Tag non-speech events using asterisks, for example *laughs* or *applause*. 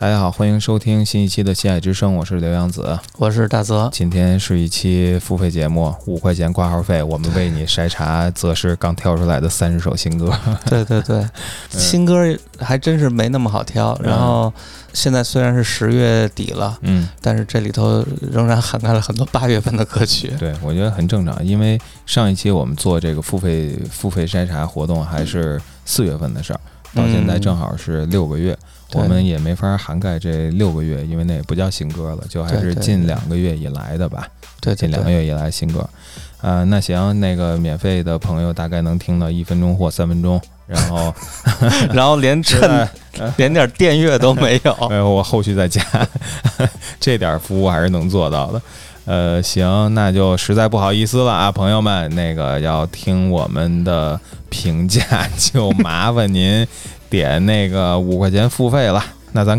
大家好，欢迎收听新一期的《西海之声》，我是刘洋子，我是大泽。今天是一期付费节目，五块钱挂号费，我们为你筛查 *laughs* 则是刚挑出来的三十首新歌。对对对，*laughs* 新歌还真是没那么好挑。然后现在虽然是十月底了，嗯，但是这里头仍然涵盖了很多八月份的歌曲。*laughs* 对，我觉得很正常，因为上一期我们做这个付费付费筛查活动还是四月份的事儿，到现在正好是六个月。我们也没法涵盖这六个月，因为那也不叫新歌了，就还是近两个月以来的吧。对，近两个月以来新歌。呃，那行，那个免费的朋友大概能听到一分钟或三分钟，然后 *laughs* *laughs* 然后连衬连点电乐都没有。*laughs* 哎，我后续再加，这点服务还是能做到的。呃，行，那就实在不好意思了啊，朋友们，那个要听我们的评价，*laughs* 就麻烦您。点那个五块钱付费了，那咱看。